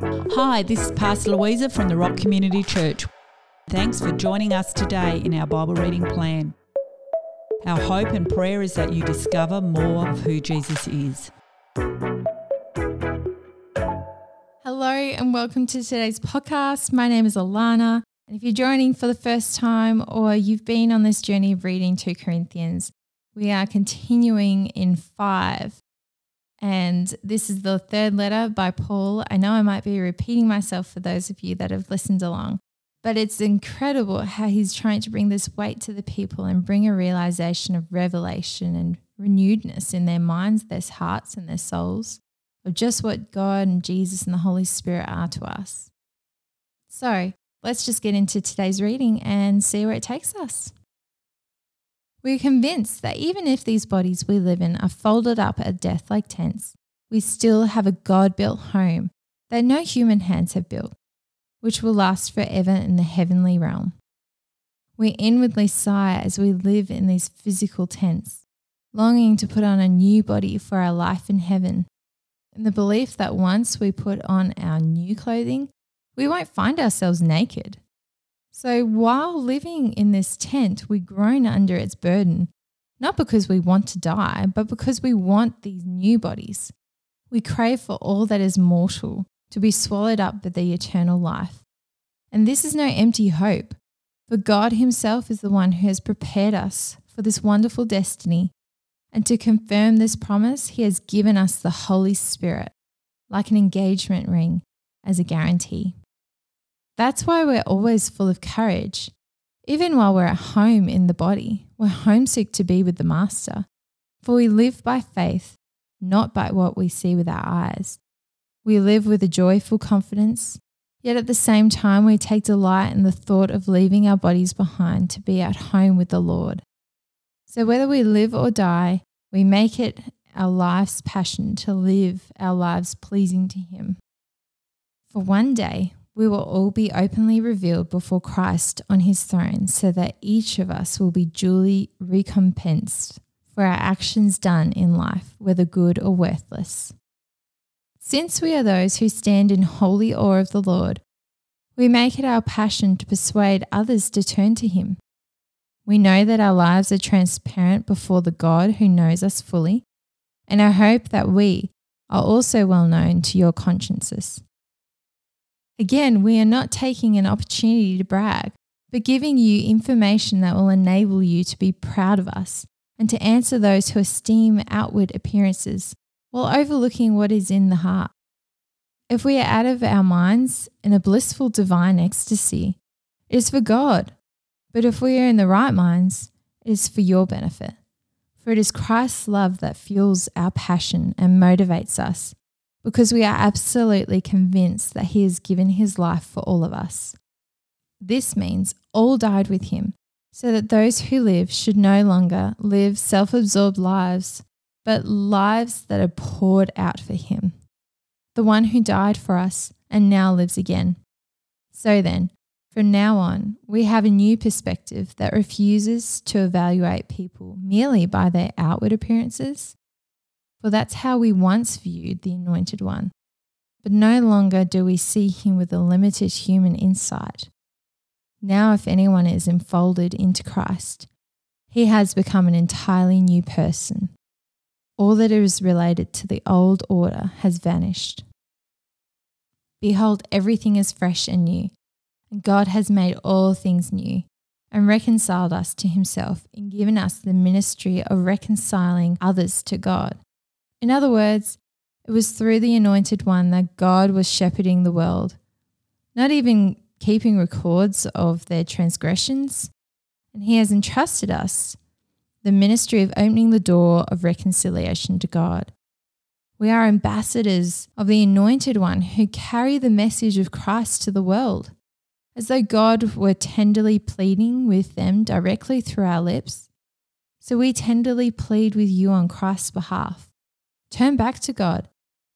Hi, this is Pastor Louisa from the Rock Community Church. Thanks for joining us today in our Bible reading plan. Our hope and prayer is that you discover more of who Jesus is. Hello, and welcome to today's podcast. My name is Alana. And if you're joining for the first time or you've been on this journey of reading 2 Corinthians, we are continuing in 5. And this is the third letter by Paul. I know I might be repeating myself for those of you that have listened along, but it's incredible how he's trying to bring this weight to the people and bring a realization of revelation and renewedness in their minds, their hearts, and their souls of just what God and Jesus and the Holy Spirit are to us. So let's just get into today's reading and see where it takes us. We're convinced that even if these bodies we live in are folded up at death like tents, we still have a God built home that no human hands have built, which will last forever in the heavenly realm. We inwardly sigh as we live in these physical tents, longing to put on a new body for our life in heaven, in the belief that once we put on our new clothing, we won't find ourselves naked. So while living in this tent, we groan under its burden, not because we want to die, but because we want these new bodies. We crave for all that is mortal to be swallowed up by the eternal life. And this is no empty hope, for God Himself is the one who has prepared us for this wonderful destiny. And to confirm this promise, He has given us the Holy Spirit, like an engagement ring, as a guarantee. That's why we're always full of courage. Even while we're at home in the body, we're homesick to be with the Master. For we live by faith, not by what we see with our eyes. We live with a joyful confidence, yet at the same time, we take delight in the thought of leaving our bodies behind to be at home with the Lord. So whether we live or die, we make it our life's passion to live our lives pleasing to Him. For one day, we will all be openly revealed before Christ on his throne, so that each of us will be duly recompensed for our actions done in life, whether good or worthless. Since we are those who stand in holy awe of the Lord, we make it our passion to persuade others to turn to him. We know that our lives are transparent before the God who knows us fully, and I hope that we are also well known to your consciences. Again, we are not taking an opportunity to brag, but giving you information that will enable you to be proud of us and to answer those who esteem outward appearances while overlooking what is in the heart. If we are out of our minds in a blissful divine ecstasy, it is for God. But if we are in the right minds, it is for your benefit. For it is Christ's love that fuels our passion and motivates us because we are absolutely convinced that He has given His life for all of us. This means all died with Him, so that those who live should no longer live self absorbed lives, but lives that are poured out for Him, the one who died for us and now lives again. So then, from now on, we have a new perspective that refuses to evaluate people merely by their outward appearances for that's how we once viewed the Anointed One. But no longer do we see him with a limited human insight. Now, if anyone is enfolded into Christ, he has become an entirely new person. All that is related to the old order has vanished. Behold, everything is fresh and new, and God has made all things new and reconciled us to himself and given us the ministry of reconciling others to God. In other words, it was through the Anointed One that God was shepherding the world, not even keeping records of their transgressions. And He has entrusted us the ministry of opening the door of reconciliation to God. We are ambassadors of the Anointed One who carry the message of Christ to the world, as though God were tenderly pleading with them directly through our lips. So we tenderly plead with you on Christ's behalf. Turn back to God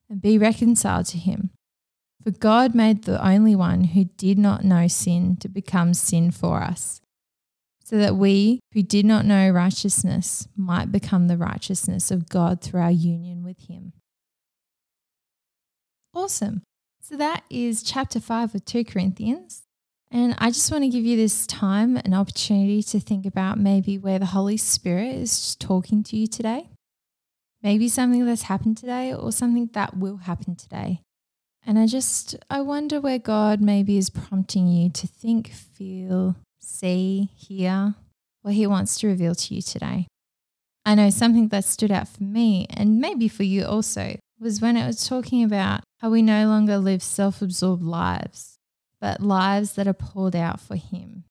and be reconciled to Him. For God made the only one who did not know sin to become sin for us, so that we who did not know righteousness might become the righteousness of God through our union with Him. Awesome. So that is chapter 5 of 2 Corinthians. And I just want to give you this time an opportunity to think about maybe where the Holy Spirit is talking to you today. Maybe something that's happened today or something that will happen today. And I just, I wonder where God maybe is prompting you to think, feel, see, hear what He wants to reveal to you today. I know something that stood out for me, and maybe for you also, was when it was talking about how we no longer live self absorbed lives, but lives that are poured out for Him.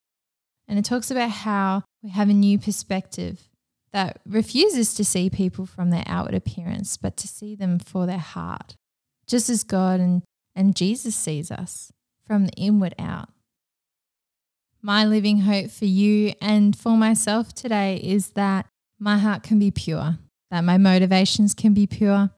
And it talks about how we have a new perspective that refuses to see people from their outward appearance, but to see them for their heart, just as God and, and Jesus sees us from the inward out. My living hope for you and for myself today is that my heart can be pure, that my motivations can be pure,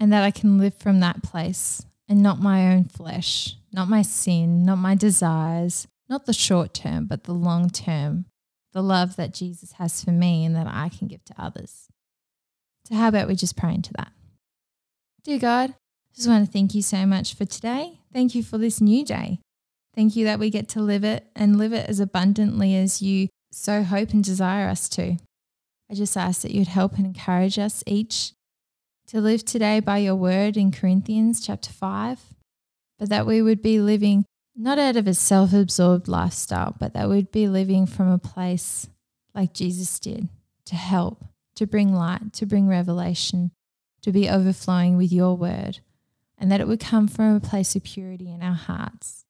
and that I can live from that place and not my own flesh, not my sin, not my desires, not the short term, but the long term, the love that Jesus has for me and that I can give to others. So, how about we just pray into that? Dear God, I just want to thank you so much for today. Thank you for this new day. Thank you that we get to live it and live it as abundantly as you so hope and desire us to. I just ask that you'd help and encourage us each to live today by your word in Corinthians chapter 5, but that we would be living not out of a self absorbed lifestyle, but that we'd be living from a place like Jesus did to help, to bring light, to bring revelation, to be overflowing with your word, and that it would come from a place of purity in our hearts,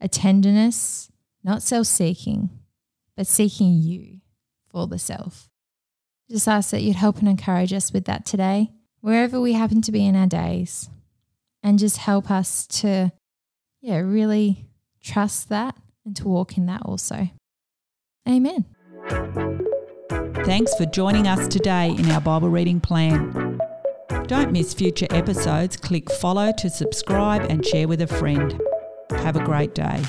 a tenderness, not self seeking, but seeking you for the self. Just ask that you'd help and encourage us with that today, wherever we happen to be in our days, and just help us to, yeah, really trust that and to walk in that also. Amen. Thanks for joining us today in our Bible reading plan. Don't miss future episodes. Click follow to subscribe and share with a friend. Have a great day.